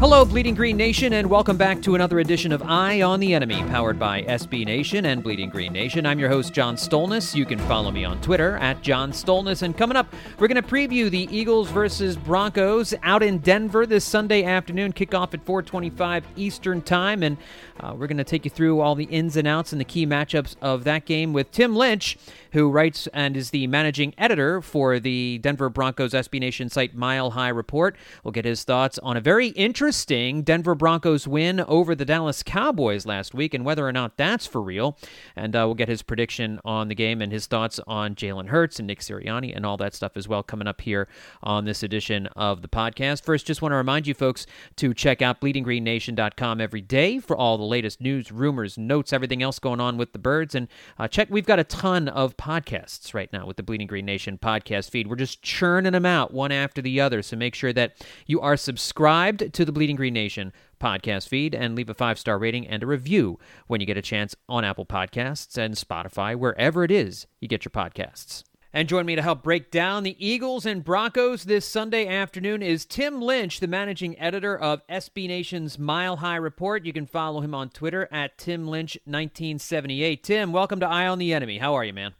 Hello, Bleeding Green Nation, and welcome back to another edition of Eye on the Enemy, powered by SB Nation and Bleeding Green Nation. I'm your host, John Stolnis. You can follow me on Twitter at John Stolnis. And coming up, we're going to preview the Eagles versus Broncos out in Denver this Sunday afternoon, kickoff at 4:25 Eastern Time, and uh, we're going to take you through all the ins and outs and the key matchups of that game with Tim Lynch, who writes and is the managing editor for the Denver Broncos SB Nation site Mile High Report. We'll get his thoughts on a very interesting Denver Broncos win over the Dallas Cowboys last week and whether or not that's for real. And uh, we'll get his prediction on the game and his thoughts on Jalen Hurts and Nick Sirianni and all that stuff as well coming up here on this edition of the podcast. First, just want to remind you folks to check out bleedinggreennation.com every day for all the latest news, rumors, notes, everything else going on with the birds. And uh, check, we've got a ton of podcasts right now with the Bleeding Green Nation podcast feed. We're just churning them out one after the other. So make sure that you are subscribed to the Bleeding Green Nation podcast feed and leave a five star rating and a review when you get a chance on Apple Podcasts and Spotify, wherever it is you get your podcasts. And join me to help break down the Eagles and Broncos this Sunday afternoon is Tim Lynch, the managing editor of SB Nation's Mile High Report. You can follow him on Twitter at Tim Lynch1978. Tim, welcome to Eye on the Enemy. How are you, man?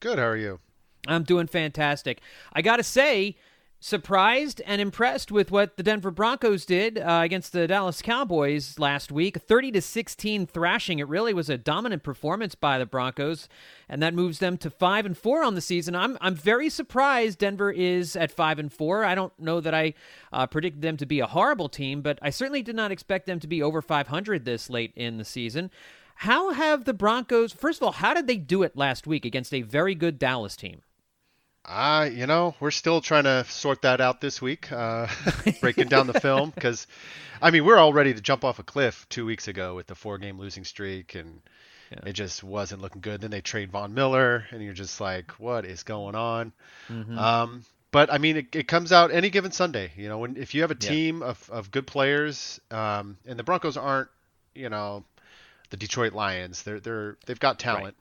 Good. How are you? I'm doing fantastic. I got to say, surprised and impressed with what the Denver Broncos did uh, against the Dallas Cowboys last week. 30 to 16 thrashing. It really was a dominant performance by the Broncos, and that moves them to 5 and 4 on the season. I'm I'm very surprised Denver is at 5 and 4. I don't know that I uh, predicted them to be a horrible team, but I certainly did not expect them to be over 500 this late in the season. How have the Broncos, first of all, how did they do it last week against a very good Dallas team? Uh, you know, we're still trying to sort that out this week, uh, breaking down the film because, I mean, we're all ready to jump off a cliff two weeks ago with the four-game losing streak, and yeah. it just wasn't looking good. Then they trade Von Miller, and you're just like, what is going on? Mm-hmm. Um, but I mean, it, it, comes out any given Sunday. You know, when if you have a team yeah. of, of good players, um, and the Broncos aren't, you know, the Detroit Lions. They're they're they've got talent, right.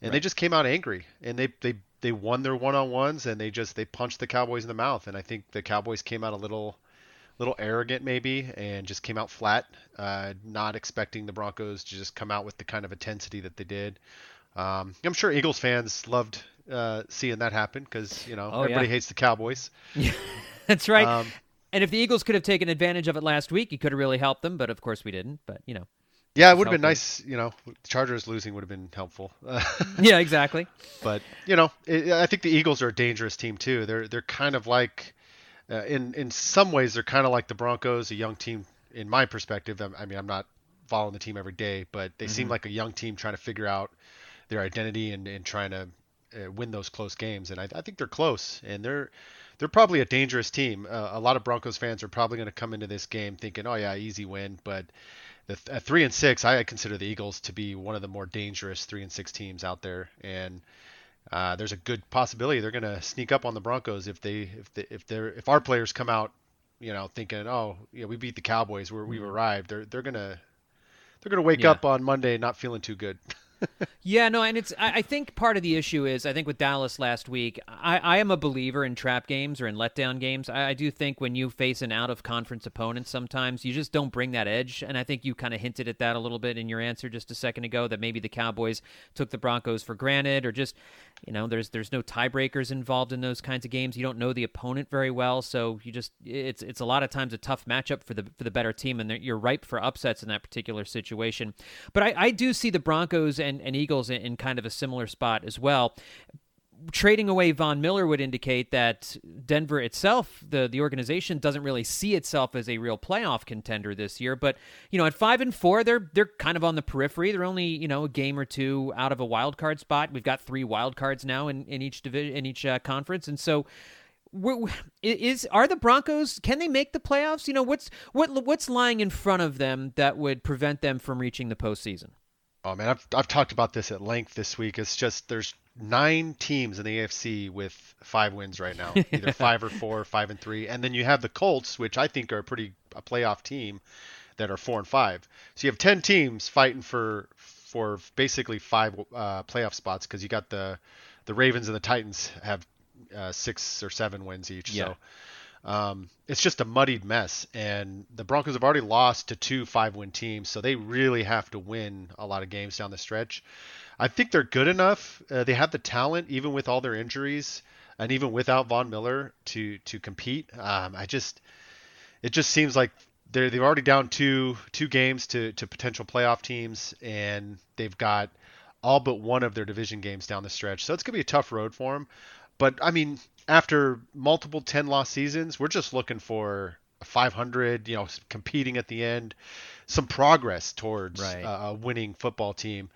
and right. they just came out angry, and they they they won their one on ones and they just they punched the Cowboys in the mouth. And I think the Cowboys came out a little little arrogant maybe and just came out flat, uh, not expecting the Broncos to just come out with the kind of intensity that they did. Um, I'm sure Eagles fans loved uh, seeing that happen because you know oh, everybody yeah. hates the Cowboys. Yeah, that's right. Um, and if the Eagles could have taken advantage of it last week, it could have really helped them. But of course, we didn't. But you know. Yeah, it would have been nice. You know, Chargers losing would have been helpful. yeah, exactly. But you know, it, I think the Eagles are a dangerous team too. They're they're kind of like, uh, in in some ways, they're kind of like the Broncos, a young team. In my perspective, I mean, I'm not following the team every day, but they mm-hmm. seem like a young team trying to figure out their identity and, and trying to uh, win those close games. And I, I think they're close, and they're they're probably a dangerous team. Uh, a lot of Broncos fans are probably going to come into this game thinking, "Oh yeah, easy win," but the, at three and six, I consider the Eagles to be one of the more dangerous three and six teams out there, and uh, there's a good possibility they're going to sneak up on the Broncos if they if they, if they're if our players come out, you know, thinking, oh, yeah, we beat the Cowboys, we're, we've mm-hmm. arrived. They're they're gonna they're gonna wake yeah. up on Monday not feeling too good. yeah, no, and it's. I, I, think part of the issue is I think with Dallas last week, I, I am a believer in trap games or in letdown games. I, I do think when you face an out of conference opponent, sometimes you just don't bring that edge, and I think you kind of hinted at that a little bit in your answer just a second ago that maybe the Cowboys took the Broncos for granted, or just you know there's there's no tiebreakers involved in those kinds of games. You don't know the opponent very well, so you just it's it's a lot of times a tough matchup for the for the better team, and you're ripe for upsets in that particular situation. But I, I do see the Broncos and and, and Eagles in, in kind of a similar spot as well trading away Von Miller would indicate that Denver itself, the the organization, doesn't really see itself as a real playoff contender this year. But you know, at five and four, they're they're kind of on the periphery. They're only you know a game or two out of a wild card spot. We've got three wild cards now in in each division in each uh, conference, and so is are the Broncos can they make the playoffs? You know what's what what's lying in front of them that would prevent them from reaching the postseason? Oh man, I've I've talked about this at length this week. It's just there's nine teams in the AFC with five wins right now, either five or four, five and three, and then you have the Colts, which I think are a pretty a playoff team, that are four and five. So you have ten teams fighting for for basically five uh, playoff spots because you got the the Ravens and the Titans have uh, six or seven wins each. Yeah. So um, it's just a muddied mess. And the Broncos have already lost to two five win teams, so they really have to win a lot of games down the stretch. I think they're good enough. Uh, they have the talent, even with all their injuries, and even without Von Miller to to compete. Um, I just it just seems like they're they've already down two two games to to potential playoff teams, and they've got all but one of their division games down the stretch. So it's gonna be a tough road for them. But I mean, after multiple 10 loss seasons, we're just looking for 500, you know, competing at the end, some progress towards right. uh, a winning football team.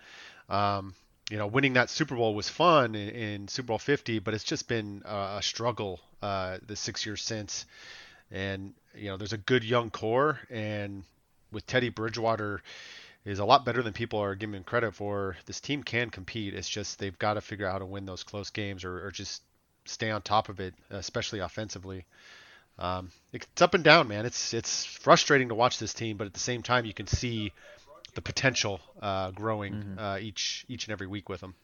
Um, you know, winning that Super Bowl was fun in, in Super Bowl 50, but it's just been uh, a struggle uh, the six years since. And you know, there's a good young core, and with Teddy Bridgewater is a lot better than people are giving credit for. This team can compete. It's just they've got to figure out how to win those close games or, or just stay on top of it, especially offensively. Um, it's up and down, man. It's it's frustrating to watch this team, but at the same time, you can see the potential uh, growing mm-hmm. uh, each each and every week with them.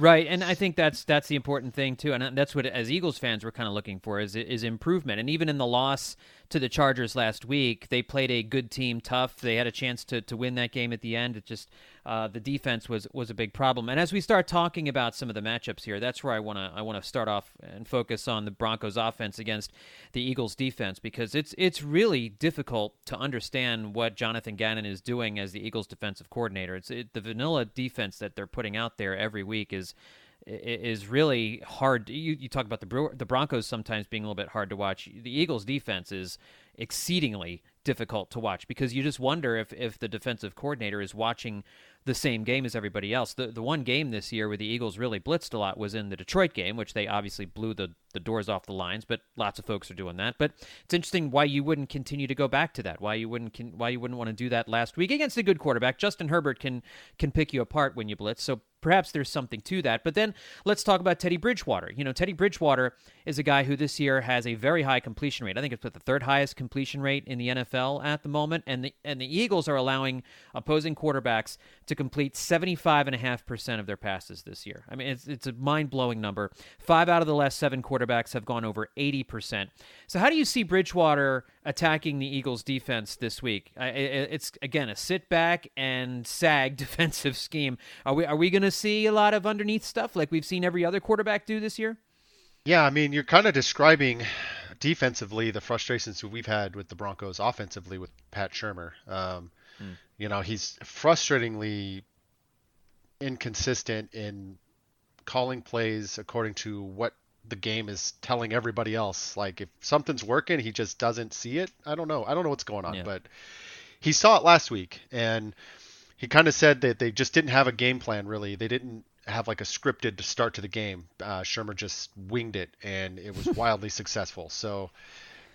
Right, and I think that's that's the important thing too, and that's what as Eagles fans we're kind of looking for is is improvement. And even in the loss to the Chargers last week, they played a good team, tough. They had a chance to to win that game at the end. It just uh, the defense was was a big problem. And as we start talking about some of the matchups here, that's where I want to I want to start off and focus on the Broncos offense against the Eagles defense because it's it's really difficult to understand what Jonathan Gannon is doing as the Eagles defensive coordinator. It's it, the vanilla defense that they're putting out there every week is is really hard. You, you talk about the the Broncos sometimes being a little bit hard to watch. The Eagles' defense is exceedingly difficult to watch because you just wonder if if the defensive coordinator is watching the same game as everybody else. The the one game this year where the Eagles really blitzed a lot was in the Detroit game, which they obviously blew the, the doors off the lines, but lots of folks are doing that. But it's interesting why you wouldn't continue to go back to that. Why you wouldn't why you wouldn't want to do that last week against a good quarterback. Justin Herbert can can pick you apart when you blitz. So perhaps there's something to that. But then let's talk about Teddy Bridgewater. You know, Teddy Bridgewater is a guy who this year has a very high completion rate. I think it's the third highest completion rate in the NFL at the moment, and the and the Eagles are allowing opposing quarterbacks to complete 75.5% of their passes this year. I mean, it's it's a mind-blowing number. 5 out of the last 7 quarterbacks have gone over 80%. So how do you see Bridgewater attacking the Eagles defense this week? It's again a sit back and sag defensive scheme. Are we are we going to see a lot of underneath stuff like we've seen every other quarterback do this year? Yeah, I mean, you're kind of describing defensively the frustrations we've had with the Broncos offensively with Pat Shurmur. Um, mm. You know, he's frustratingly inconsistent in calling plays according to what the game is telling everybody else. Like if something's working, he just doesn't see it. I don't know. I don't know what's going on, yeah. but he saw it last week and he kind of said that they just didn't have a game plan really. They didn't have like a scripted start to the game. Uh, Shurmur just winged it and it was wildly successful. So,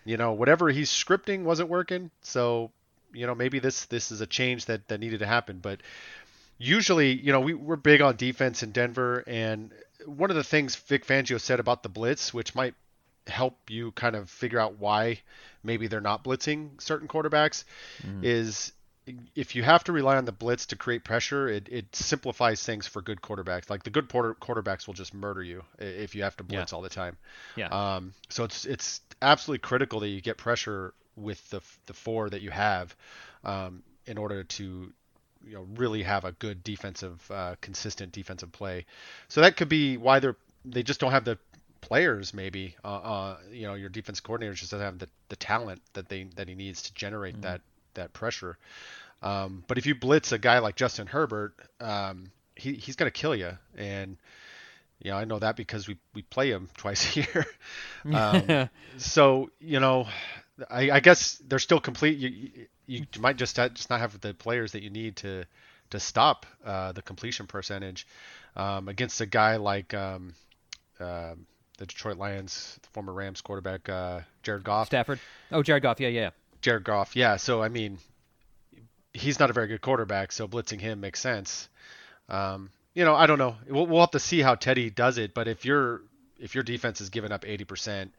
you know, whatever he's scripting wasn't working. So, you know, maybe this this is a change that that needed to happen. But usually, you know, we, we're big on defense in Denver, and one of the things Vic Fangio said about the blitz, which might help you kind of figure out why maybe they're not blitzing certain quarterbacks, mm. is if you have to rely on the blitz to create pressure, it, it simplifies things for good quarterbacks. Like the good quarterbacks will just murder you if you have to blitz yeah. all the time. Yeah. Um, so it's it's absolutely critical that you get pressure with the the four that you have, um, in order to you know really have a good defensive, uh, consistent defensive play. So that could be why they're they just don't have the players maybe uh, uh, you know your defense coordinator just doesn't have the, the talent that they that he needs to generate mm-hmm. that that pressure. Um, but if you blitz a guy like Justin Herbert, um, he he's going to kill you. And You know, I know that because we, we play him twice a year. um, so you know, I, I, guess they're still complete. You, you, might just just not have the players that you need to to stop uh, the completion percentage um, against a guy like um, uh, the Detroit Lions, the former Rams quarterback uh, Jared Goff. Stafford. Oh, Jared Goff. Yeah, yeah. Jared Goff. Yeah. So I mean, he's not a very good quarterback, so blitzing him makes sense. Um, you know, I don't know. We'll, we'll, have to see how Teddy does it. But if your if your defense is giving up 80%,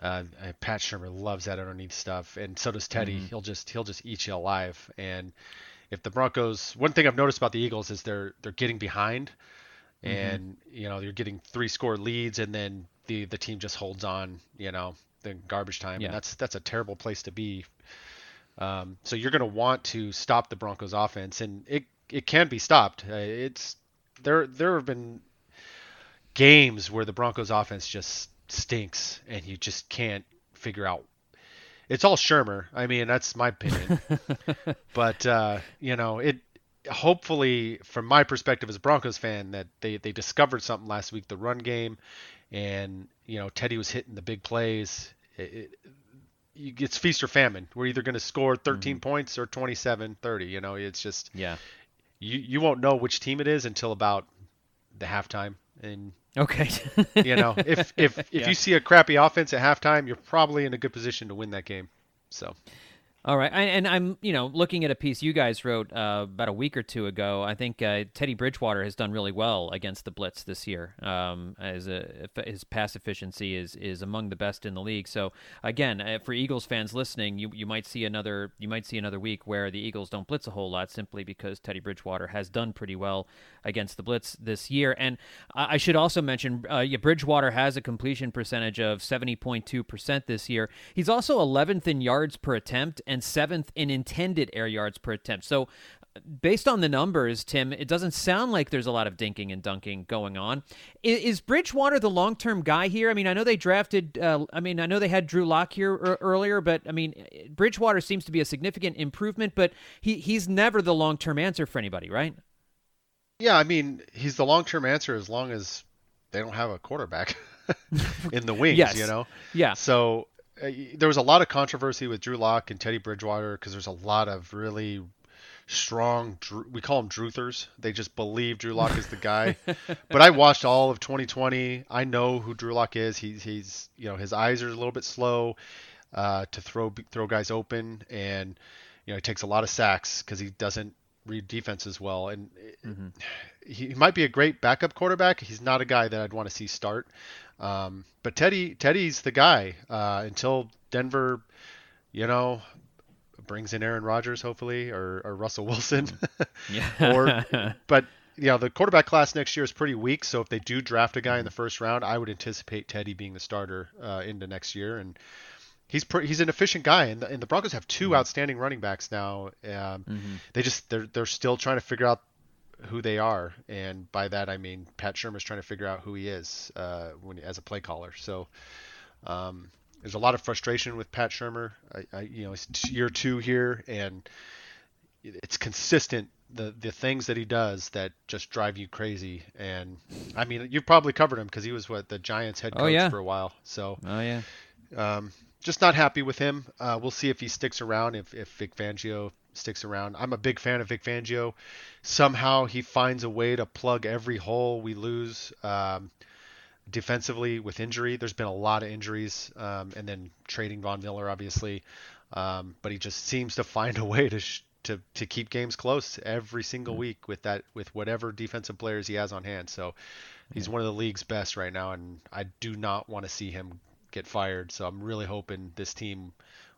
uh, Pat Shurmur loves that underneath stuff, and so does Teddy. Mm-hmm. He'll just he'll just eat you alive. And if the Broncos, one thing I've noticed about the Eagles is they're they're getting behind, mm-hmm. and you know you're getting three score leads, and then the the team just holds on. You know, the garbage time, yeah. and that's that's a terrible place to be. Um, so you're going to want to stop the Broncos offense, and it it can be stopped. Uh, it's there there have been games where the Broncos offense just stinks, and you just can't figure out. It's all Shurmur. I mean, that's my opinion. but uh, you know, it hopefully from my perspective as a Broncos fan that they they discovered something last week, the run game, and you know Teddy was hitting the big plays. It, it, it's feast or famine. We're either going to score 13 mm-hmm. points or 27, 30. You know, it's just yeah. You you won't know which team it is until about the halftime, and okay, you know if if if yeah. you see a crappy offense at halftime, you're probably in a good position to win that game. So all right, and I'm you know looking at a piece you guys wrote uh, about a week or two ago. I think uh, Teddy Bridgewater has done really well against the blitz this year. Um, as a, his pass efficiency is is among the best in the league. So again, uh, for Eagles fans listening, you you might see another you might see another week where the Eagles don't blitz a whole lot simply because Teddy Bridgewater has done pretty well against the blitz this year. And I, I should also mention, uh, yeah, Bridgewater has a completion percentage of 70.2 percent this year. He's also 11th in yards per attempt seventh in intended air yards per attempt. So, based on the numbers, Tim, it doesn't sound like there's a lot of dinking and dunking going on. Is, is Bridgewater the long term guy here? I mean, I know they drafted, uh, I mean, I know they had Drew Lock here er- earlier, but I mean, Bridgewater seems to be a significant improvement, but he, he's never the long term answer for anybody, right? Yeah, I mean, he's the long term answer as long as they don't have a quarterback in the wings, yes. you know? Yeah. So there was a lot of controversy with Drew Lock and Teddy Bridgewater because there's a lot of really strong. We call them Druthers. They just believe Drew Lock is the guy. but I watched all of 2020. I know who Drew Lock is. He's he's you know his eyes are a little bit slow uh, to throw throw guys open, and you know he takes a lot of sacks because he doesn't read defense as well. And mm-hmm. he, he might be a great backup quarterback. He's not a guy that I'd want to see start. Um, but Teddy, Teddy's the guy uh, until Denver, you know, brings in Aaron Rodgers, hopefully, or, or Russell Wilson. yeah. or, but you know, the quarterback class next year is pretty weak. So if they do draft a guy in the first round, I would anticipate Teddy being the starter uh, into next year. And he's pre- he's an efficient guy. And the, and the Broncos have 2 mm-hmm. outstanding running backs now. Um, mm-hmm. They just they're they're still trying to figure out who they are, and by that I mean Pat Shurmur's trying to figure out who he is uh, when as a play caller. So um, there's a lot of frustration with Pat Shurmur. I, I, you know, it's year two here, and it's consistent the the things that he does that just drive you crazy. And I mean, you've probably covered him because he was what the Giants head oh, coach oh, yeah. for a while. So oh yeah. Um, just not happy with him. Uh, we'll see if he sticks around. If if Vic Fangio sticks around. I'm a big fan of Vic Fangio. Somehow he finds a way to plug every hole we lose um, defensively with injury. There's been a lot of injuries, um, and then trading Von Miller, obviously. Um, but he just seems to find a way to sh- to to keep games close every single week with that with whatever defensive players he has on hand. So he's one of the league's best right now, and I do not want to see him get fired. So I'm really hoping this team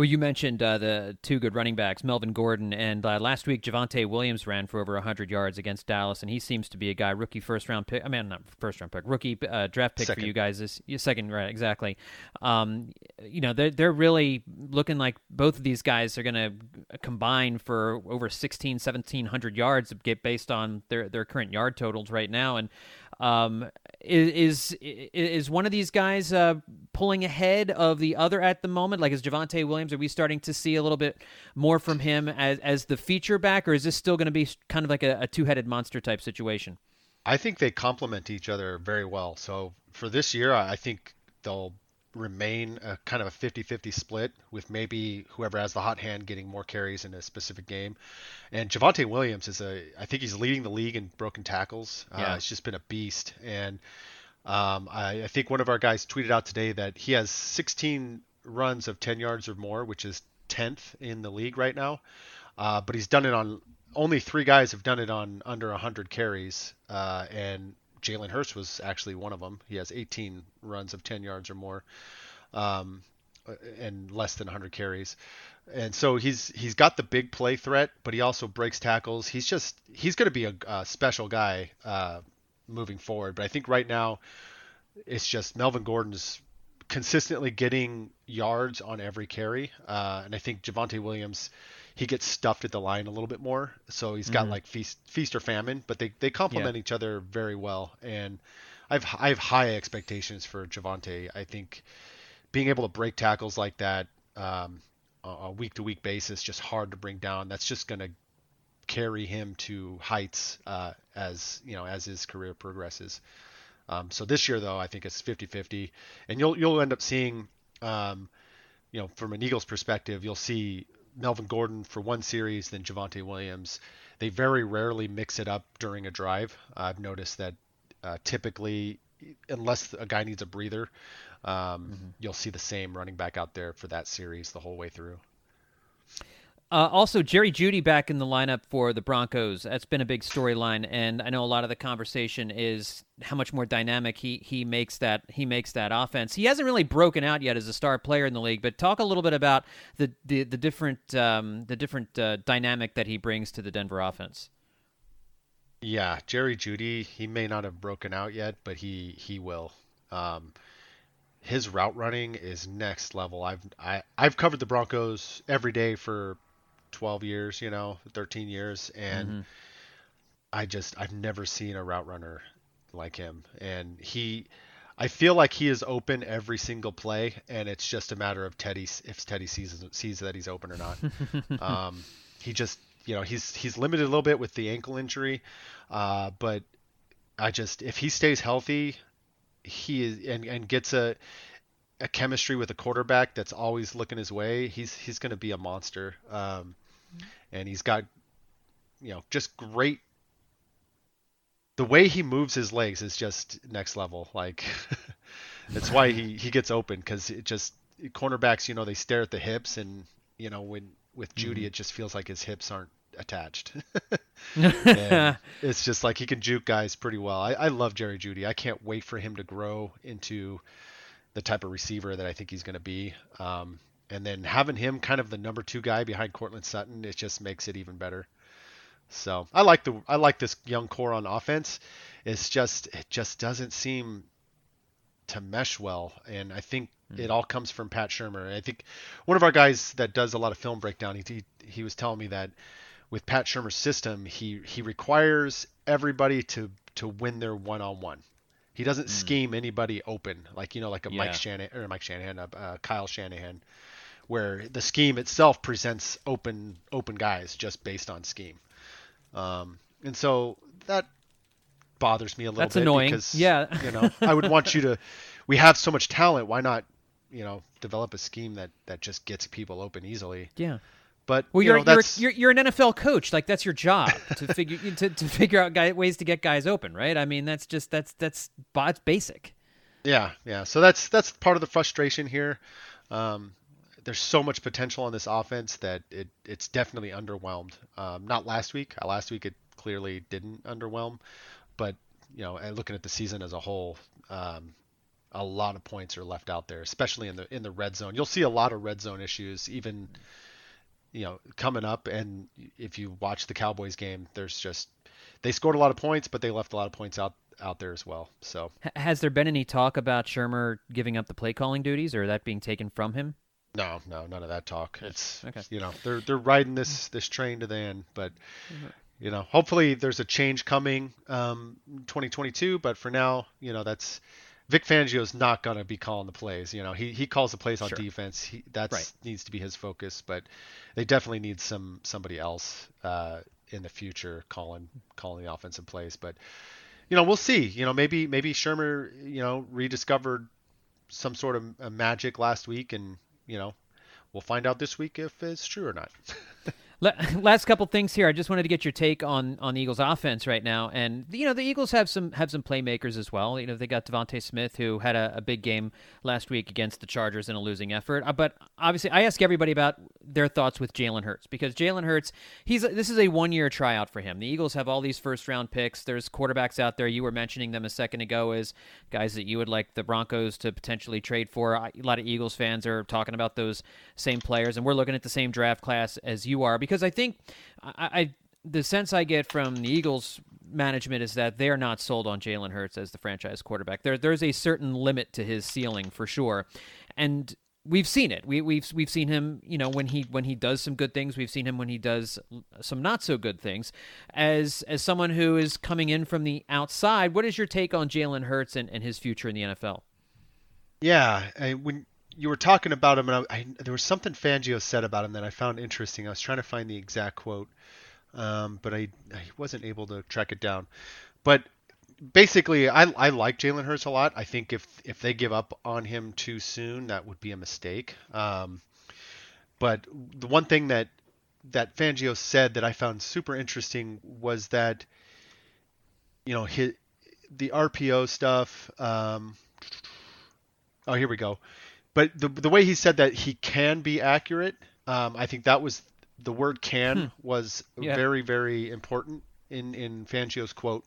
Well, you mentioned uh, the two good running backs, Melvin Gordon, and uh, last week Javonte Williams ran for over 100 yards against Dallas, and he seems to be a guy, rookie first round pick. I mean, not first round pick, rookie uh, draft pick second. for you guys. This second, right? Exactly. Um, you know, they're they're really looking like both of these guys are going to combine for over 16, 1700 yards, get based on their their current yard totals right now, and um, is is one of these guys uh, pulling ahead of the other at the moment? Like is Javonte Williams? Are we starting to see a little bit more from him as as the feature back, or is this still going to be kind of like a, a two headed monster type situation? I think they complement each other very well. So for this year, I think they'll remain a kind of a 50-50 split with maybe whoever has the hot hand getting more carries in a specific game. And Javonte Williams is a I think he's leading the league in broken tackles. Uh, yeah. Uh, it's just been a beast. And um, I, I, think one of our guys tweeted out today that he has 16 runs of 10 yards or more, which is 10th in the league right now. Uh, but he's done it on only three guys have done it on under 100 carries, uh, and Jalen Hurts was actually one of them. He has 18 runs of 10 yards or more, um, and less than 100 carries. And so he's he's got the big play threat, but he also breaks tackles. He's just he's going to be a, a, special guy uh, moving forward. But I think right now it's just Melvin Gordon's consistently getting yards on every carry, uh, and I think Javonte Williams he gets stuffed at the line a little bit more. So he's got mm-hmm. like feast feast or famine, but they they complement yeah. each other very well. And I've I have high expectations for Javonte. I think being able to break tackles like that um, a week to week basis just hard to bring down. That's just going to carry him to heights uh, as you know as his career progresses. Um, so this year though, I think it's 50-50, and you'll you'll end up seeing, um, you know, from an Eagles perspective, you'll see Melvin Gordon for one series, then Javonte Williams. They very rarely mix it up during a drive. I've noticed that uh, typically, unless a guy needs a breather, um, mm-hmm. you'll see the same running back out there for that series the whole way through. Uh, also, Jerry Jeudy back in the lineup for the Broncos. That's been a big storyline, and I know a lot of the conversation is how much more dynamic he he makes that he makes that offense. He hasn't really broken out yet as a star player in the league, but talk a little bit about the the, the different um, the different uh, dynamic that he brings to the Denver offense. Yeah, Jerry Jeudy. He may not have broken out yet, but he he will. Um, his route running is next level. I've I, I've covered the Broncos every day for 12 years, you know, 13 years, and mm-hmm. I just I've never seen a route runner like him, and he. I feel like he is open every single play, and it's just a matter of Teddy if Teddy sees sees that he's open or not. um, he just, you know, he's he's limited a little bit with the ankle injury, uh, but I just if he stays healthy, he is and and gets a a chemistry with a quarterback that's always looking his way, he's he's going to be a monster. Um, and he's got you know just great the way he moves his legs is just next level like that's why he he gets open because it just cornerbacks you know they stare at the hips and you know when with Jeudy, mm-hmm. it just feels like his hips aren't attached it's just like he can juke guys pretty well I, I love jerry Jeudy. i can't wait for him to grow into the type of receiver that i think he's going to be um, and then having him kind of the number two guy behind Courtland Sutton, it just makes it even better. So I like the I like this young core on offense. It's just it just doesn't seem to mesh well, and I think mm-hmm. it all comes from Pat Shurmur. I think one of our guys that does a lot of film breakdown, he he, he was telling me that with Pat Shurmur's system, he he requires everybody to to win their one on one, He doesn't mm. scheme anybody open like you know like a yeah. Mike Shanahan or Mike Shanahan, uh, uh, Kyle Shanahan, where the scheme itself presents open open guys just based on scheme. Um, and so that bothers me a little That's bit annoying. because yeah, you know I would want you to. We have so much talent. Why not, you know, develop a scheme that that just gets people open easily? Yeah. But well, you you're, know, you're, you're you're an NFL coach. Like that's your job to figure to, to figure out guy, ways to get guys open, right? I mean, that's just that's that's that's basic. Yeah, yeah. So that's that's part of the frustration here. Um, there's so much potential on this offense that it it's definitely underwhelmed. Um, not last week. Uh, last week it clearly didn't underwhelm, but you know, and looking at the season as a whole, um, a lot of points are left out there, especially in the in the red zone. You'll see a lot of red zone issues, even you know, coming up. And if you watch the Cowboys game, there's just they scored a lot of points, but they left a lot of points out out there as well. So has there been any talk about Shurmur giving up the play calling duties, or that being taken from him? No, no, none of that talk. It's okay. you know they're they're riding this this train to the end, but mm-hmm. you know hopefully there's a change coming um 2022. But for now, you know that's Vic Fangio's not gonna be calling the plays. You know, he, he calls the plays on sure. defense. He that right. needs to be his focus. But they definitely need some somebody else uh, in the future calling calling the offensive plays. But you know, we'll see. You know, maybe maybe Shurmur you know rediscovered some sort of magic last week, and you know, we'll find out this week if it's true or not. Last couple things here. I just wanted to get your take on on the Eagles' offense right now, and you know the Eagles have some have some playmakers as well. You know they got DeVonta Smith who had a, a, big game last week against the Chargers in a losing effort. Uh, but obviously, I ask everybody about their thoughts with Jalen Hurts because Jalen Hurts, he's this is a one year tryout for him. The Eagles have all these first round picks. There's quarterbacks out there. You were mentioning them a second ago as guys that you would like the Broncos to potentially trade for. A lot of Eagles fans are talking about those same players, and we're looking at the same draft class as you are because I think I, I the sense I get from the Eagles management is that they're not sold on Jalen Hurts as the franchise quarterback. There, there's a certain limit to his ceiling for sure, and we've seen it. We, we've we've seen him, you know, when he when he does some good things. We've seen him when he does some not so good things. As as someone who is coming in from the outside, what is your take on Jalen Hurts and, and his future in the NFL? Yeah, when you were talking about him, and I, I, there was something Fangio said about him that I found interesting. I was trying to find the exact quote, um, but I, I wasn't able to track it down. But basically, I, I like Jalen Hurts a lot. I think if if they give up on him too soon, that would be a mistake. Um, but the one thing that that Fangio said that I found super interesting was that you know his the RPO stuff. Um, oh, here we go but the the way he said that he can be accurate, um, I think that was the word "can" hmm. was yeah. very very important in in Fangio's quote.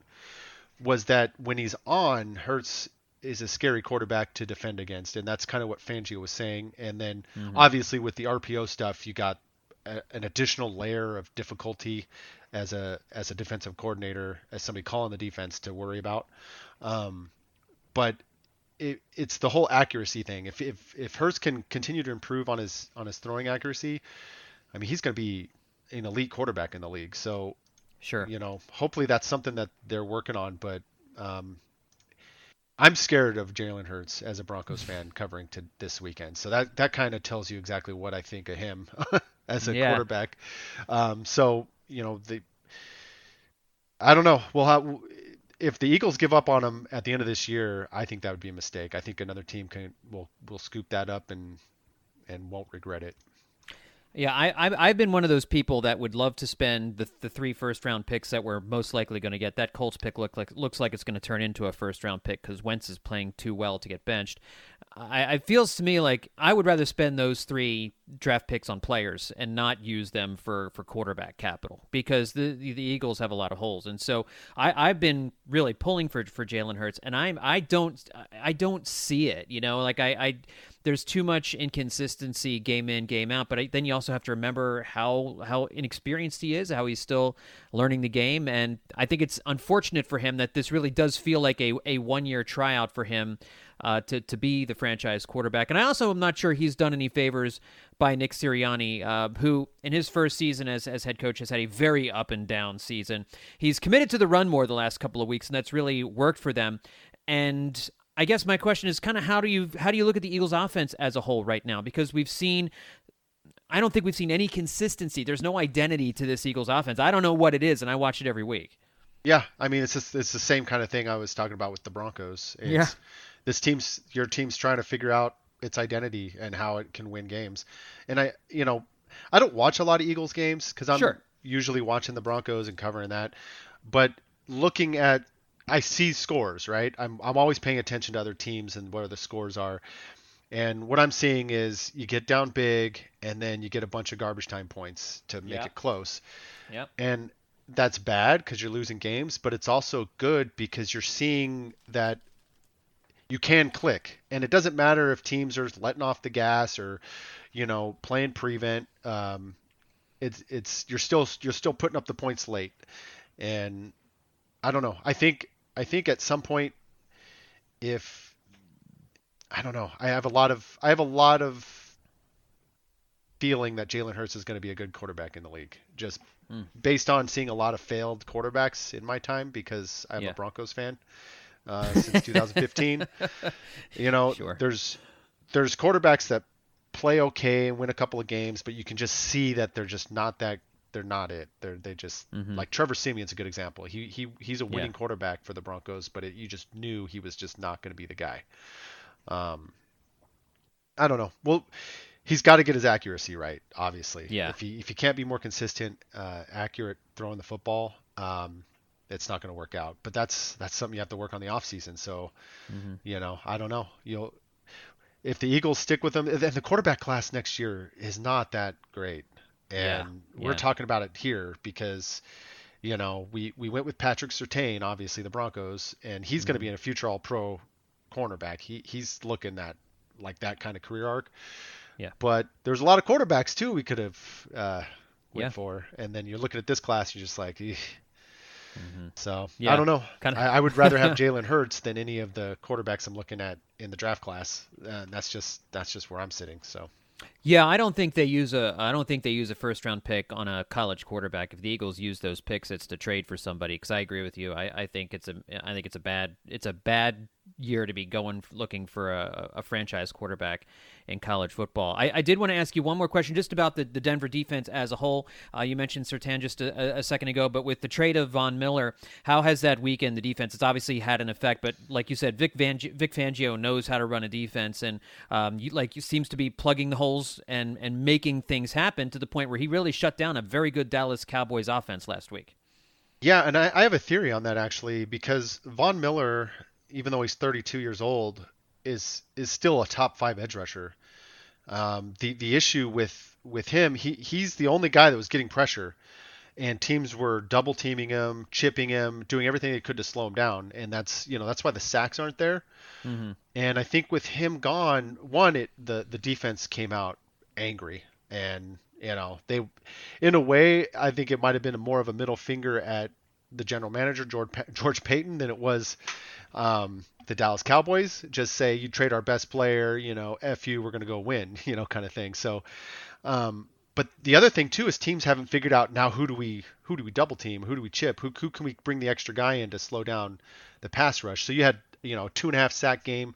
Was that when he's on, Hurts is a scary quarterback to defend against, and that's kind of what Fangio was saying. And then mm-hmm. obviously with the RPO stuff, you got a, an additional layer of difficulty as a as a defensive coordinator, as somebody calling the defense to worry about. Um, but it, it's the whole accuracy thing. If if if Hurts can continue to improve on his on his throwing accuracy, I mean he's going to be an elite quarterback in the league. So sure, you know, hopefully that's something that they're working on. But um, I'm scared of Jalen Hurts as a Broncos fan covering to this weekend. So that that kind of tells you exactly what I think of him as a yeah. quarterback. Um, so you know the I don't know. We'll have if the Eagles give up on him at the end of this year, I think that would be a mistake. I think another team can will will scoop that up and and won't regret it. Yeah, I, I've been one of those people that would love to spend the, the three first round picks that we're most likely going to get. That Colts pick look like looks like it's going to turn into a first round pick because Wentz is playing too well to get benched. I, it feels to me like I would rather spend those three draft picks on players and not use them for, for quarterback capital because the, the, Eagles have a lot of holes. And so I, I've been really pulling for for Jalen Hurts, and I'm I don't I don't see it. You know, like I, I there's too much inconsistency game in game out. But I, then you also have to remember how how inexperienced he is, how he's still learning the game, and I think it's unfortunate for him that this really does feel like a a one year tryout for him uh, to to be the franchise quarterback. And I also am not sure he's done any favors by Nick Sirianni, uh, who in his first season as as head coach has had a very up and down season. He's committed to the run more the last couple of weeks, and that's really worked for them. And I guess my question is kind of how do you how do you look at the Eagles offense as a whole right now? Because we've seen I don't think we've seen any consistency. There's no identity to this Eagles offense. I don't know what it is, and I watch it every week. Yeah, I mean it's just, it's the same kind of thing I was talking about with the Broncos. It's, yeah, this team's your team's trying to figure out its identity and how it can win games. And I, you know, I don't watch a lot of Eagles games because I'm sure. usually watching the Broncos and covering that. But looking at, I see scores, right? I'm I'm always paying attention to other teams and where the scores are. And what I'm seeing is you get down big and then you get a bunch of garbage time points to make it close. Yep. And that's bad because you're losing games, but it's also good because you're seeing that you can click, and it doesn't matter if teams are letting off the gas or, you know, playing prevent. Um, it's it's you're still you're still putting up the points late, and I don't know. I think I think at some point, if I don't know, I have a lot of I have a lot of feeling that Jalen Hurts is going to be a good quarterback in the league, just mm. based on seeing a lot of failed quarterbacks in my time because I'm yeah. a Broncos fan uh, since 2015. you know, sure. there's there's quarterbacks that play okay and win a couple of games, but you can just see that they're just not that they're not it. They're they just mm-hmm. like Trevor Siemian's a good example. He he he's a winning yeah. quarterback for the Broncos, but it, you just knew he was just not going to be the guy. Um, I don't know. Well, he's got to get his accuracy right, obviously. Yeah. If he if he can't be more consistent, uh, accurate throwing the football, um, it's not going to work out. But that's that's something you have to work on the off season. So, mm-hmm. you know, I don't know. You know, if the Eagles stick with them, and the quarterback class next year is not that great, and yeah. we're yeah. talking about it here because. You know, we, we went with Patrick Surtain, obviously the Broncos, and he's mm-hmm. going to be in a future All Pro cornerback. He he's looking at like that kind of career arc. Yeah. But there's a lot of quarterbacks too we could have uh, went yeah. for, and then you're looking at this class, you're just like, Mm-hmm. So yeah, I don't know. Kinda. I, I, would rather have Jalen Hurts than any of the quarterbacks I'm looking at in the draft class. And that's just that's just where I'm sitting. So. Yeah, I don't think they use a. I don't think they use a first round pick on a college quarterback. If the Eagles use those picks, it's to trade for somebody. Because I agree with you. I, I think it's a. I think it's a bad. It's a bad year to be going looking for a, a franchise quarterback in college football. I, I, did want to ask you one more question just about the, the Denver defense as a whole. Uh, you mentioned Surtain just a, a, second ago, but with the trade of Von Miller, how has that weakened the defense? It's obviously had an effect, but like you said, Vic, Van, Vic Fangio knows how to run a defense, and um, you, like seems to be plugging the holes and and making things happen to the point where he really shut down a very good Dallas Cowboys offense last week. Yeah, and I, I have a theory on that actually because Von Miller even though he's 32 years old, is is still a top five edge rusher. Um, the the issue with with him, he he's the only guy that was getting pressure, and teams were double teaming him, chipping him, doing everything they could to slow him down, and that's you know that's why the sacks aren't there. Mm-hmm. And I think with him gone, one it the the defense came out angry, and you know they, in a way, I think it might have been more of a middle finger at the general manager George George Paton than it was um, the Dallas Cowboys. Just say you trade our best player, you know, f you, we're going to go win, you know, kind of thing. So, um, but the other thing too is teams haven't figured out now who do we who do we double team, who do we chip, who who can we bring the extra guy in to slow down the pass rush. So you had you know two and a half sack game.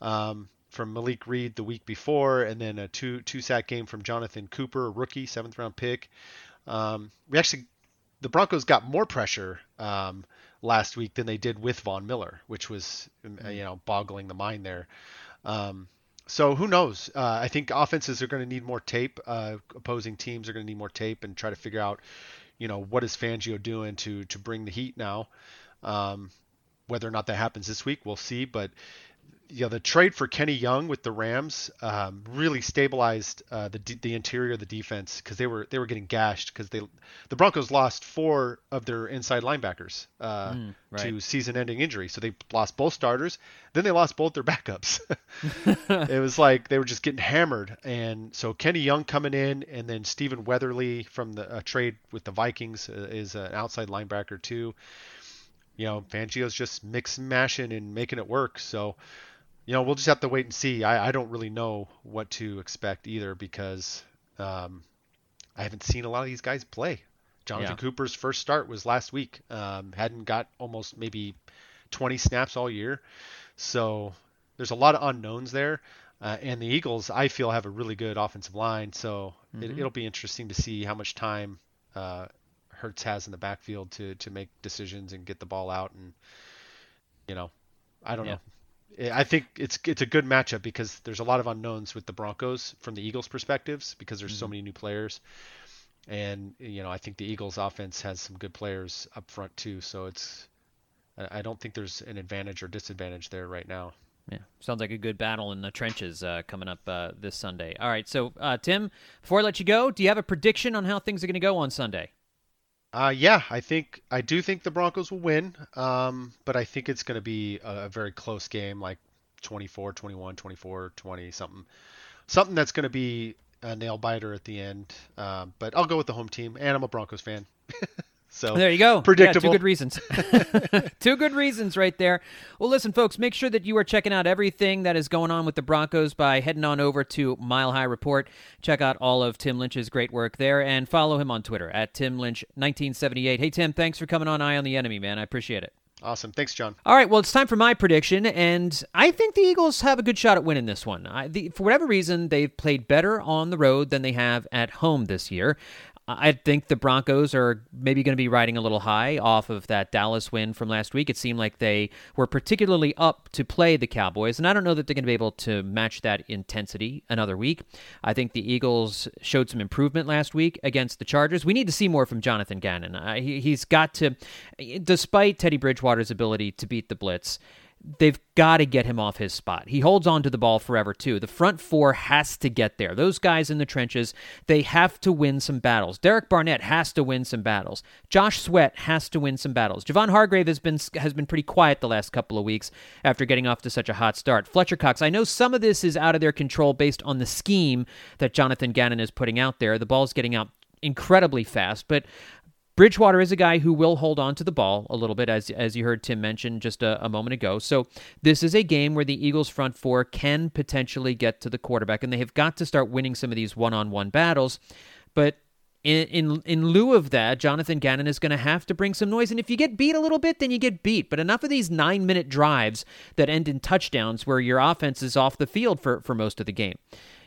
Um, from Malik Reed the week before, and then a two two sack game from Jonathan Cooper, rookie seventh round pick. Um, we actually the Broncos got more pressure um, last week than they did with Von Miller, which was mm-hmm. you know boggling the mind there. Um, so who knows? Uh, I think offenses are going to need more tape. Uh, opposing teams are going to need more tape and try to figure out, you know, what is Fangio doing to to bring the heat now. Um, whether or not that happens this week, we'll see. But you know, the trade for Kenny Young with the Rams um, really stabilized uh, the the interior of the defense because they were they were getting gashed because they the Broncos lost four of their inside linebackers uh, mm, right. to season-ending injury, so they lost both starters. Then they lost both their backups. it was like they were just getting hammered, and so Kenny Young coming in, and then Stephen Weatherly from the uh, trade with the Vikings uh, is an outside linebacker too. You know, Fangio's just mixing, mashing, and making it work. So you know, we'll just have to wait and see. I, I don't really know what to expect either because um, I haven't seen a lot of these guys play. Jonathan yeah. Cooper's first start was last week. Um, hadn't got almost maybe 20 snaps all year. So there's a lot of unknowns there. Uh, and the Eagles, I feel, have a really good offensive line. So mm-hmm. it, will be interesting to see how much time uh, Hurts has in the backfield to, to make decisions and get the ball out. And, you know, I don't yeah. know. I think it's it's a good matchup because there's a lot of unknowns with the Broncos from the Eagles' perspectives because there's mm-hmm. so many new players. And you know, I think the Eagles' offense has some good players up front too. So it's I don't think there's an advantage or disadvantage there right now. Yeah, sounds like a good battle in the trenches uh, coming up uh, this Sunday. All right, so uh, Tim, before I let you go, do you have a prediction on how things are going to go on Sunday? Uh, yeah, I think I do think the Broncos will win, um, but I think it's going to be a, a, very close game, like 24, 21, 24, 20, something, something that's going to be a nail biter at the end. Um, but I'll go with the home team, and I'm a Broncos fan. So there you go. Predictable. Yeah, two good reasons. two good reasons right there. Well, listen, folks, make sure that you are checking out everything that is going on with the Broncos by heading on over to Mile High Report. Check out all of Tim Lynch's great work there and follow him on Twitter at Tim Lynch 1978. Hey, Tim, thanks for coming on Eye on the Enemy, man. I appreciate it. Awesome. Thanks, John. All right. Well, it's time for my prediction, and I think the Eagles have a good shot at winning this one. I, the, for whatever reason, they've played better on the road than they have at home this year. I think the Broncos are maybe going to be riding a little high off of that Dallas win from last week. It seemed like they were particularly up to play the Cowboys, and I don't know that they're going to be able to match that intensity another week. I think the Eagles showed some improvement last week against the Chargers. We need to see more from Jonathan Gannon. He, he's got to, despite Teddy Bridgewater's ability to beat the blitz, they've got to get him off his spot. He holds on to the ball forever, too. The front four has to get there. Those guys in the trenches, they have to win some battles. Derek Barnett has to win some battles. Josh Sweat has to win some battles. Javon Hargrave has been has been pretty quiet the last couple of weeks after getting off to such a hot start. Fletcher Cox, I know some of this is out of their control based on the scheme that Jonathan Gannon is putting out there. The ball's getting out incredibly fast, but Bridgewater is a guy who will hold on to the ball a little bit, as as you heard Tim mention just a, a, moment ago. So this is a game where the Eagles' front four can potentially get to the quarterback, and they have got to start winning some of these one-on-one battles. But in, in in lieu of that, Jonathan Gannon is going to have to bring some noise. And if you get beat a little bit, then you get beat. But enough of these nine minute drives that end in touchdowns where your offense is off the field for, for most of the game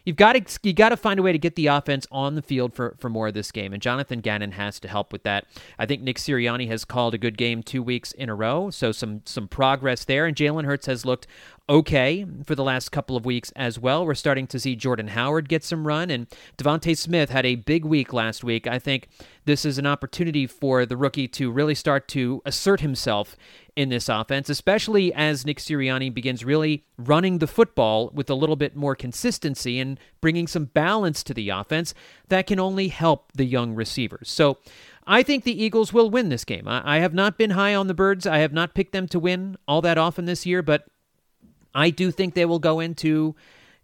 you've got to you got to find a way to get the offense on the field for, for more of this game, and Jonathan Gannon has to help with that. I think Nick Sirianni has called a good game two weeks in a row, so some some progress there, and Jalen Hurts has looked okay for the last couple of weeks as well. We're starting to see Jordan Howard get some run, and DeVonta Smith had a big week last week. I think this is an opportunity for the rookie to really start to assert himself in this offense, especially as Nick Sirianni begins really running the football with a little bit more consistency and bringing some balance to the offense that can only help the young receivers. So I think the Eagles will win this game. I, have not been high on the Birds. I have not picked them to win all that often this year, but I do think they will go into.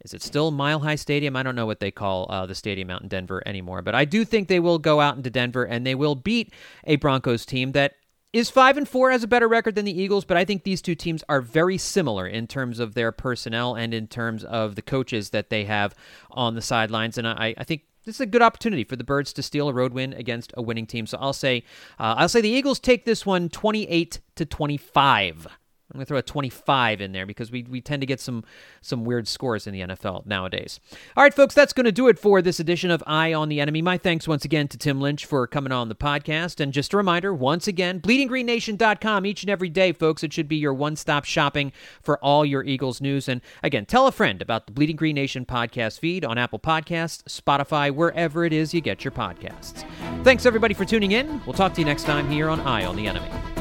Is it still Mile High Stadium? I don't know what they call uh, the stadium out in Denver anymore, but I do think they will go out into Denver and they will beat a Broncos team that is five and four has a better record than the Eagles, but I think these two teams are very similar in terms of their personnel and in terms of the coaches that they have on the sidelines. And I, I think this is a good opportunity for the Birds to steal a road win against a winning team. So I'll say, uh, I'll say the Eagles take this one 28 to 25. I'm going to throw a 25 in there because we, we tend to get some some weird scores in the NFL nowadays. All right, folks, that's going to do it for this edition of Eye on the Enemy. My thanks once again to Tim Lynch for coming on the podcast. And just a reminder, once again, bleedinggreennation.com each and every day, folks. It should be your one stop shopping for all your Eagles news. And again, tell a friend about the Bleeding Green Nation podcast feed on Apple Podcasts, Spotify, wherever it is you get your podcasts. Thanks, everybody, for tuning in. We'll talk to you next time here on Eye on the Enemy.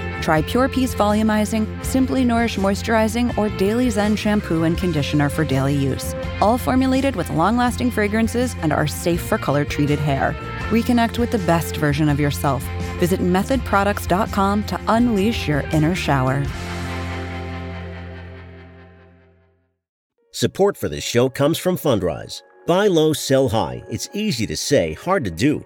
Try Pure Peace Volumizing, Simply Nourish Moisturizing, or Daily Zen Shampoo and Conditioner for daily use. All formulated with long lasting fragrances and are safe for color treated hair. Reconnect with the best version of yourself. Visit methodproducts.com to unleash your inner shower. Support for this show comes from Fundrise. Buy low, sell high. It's easy to say, hard to do.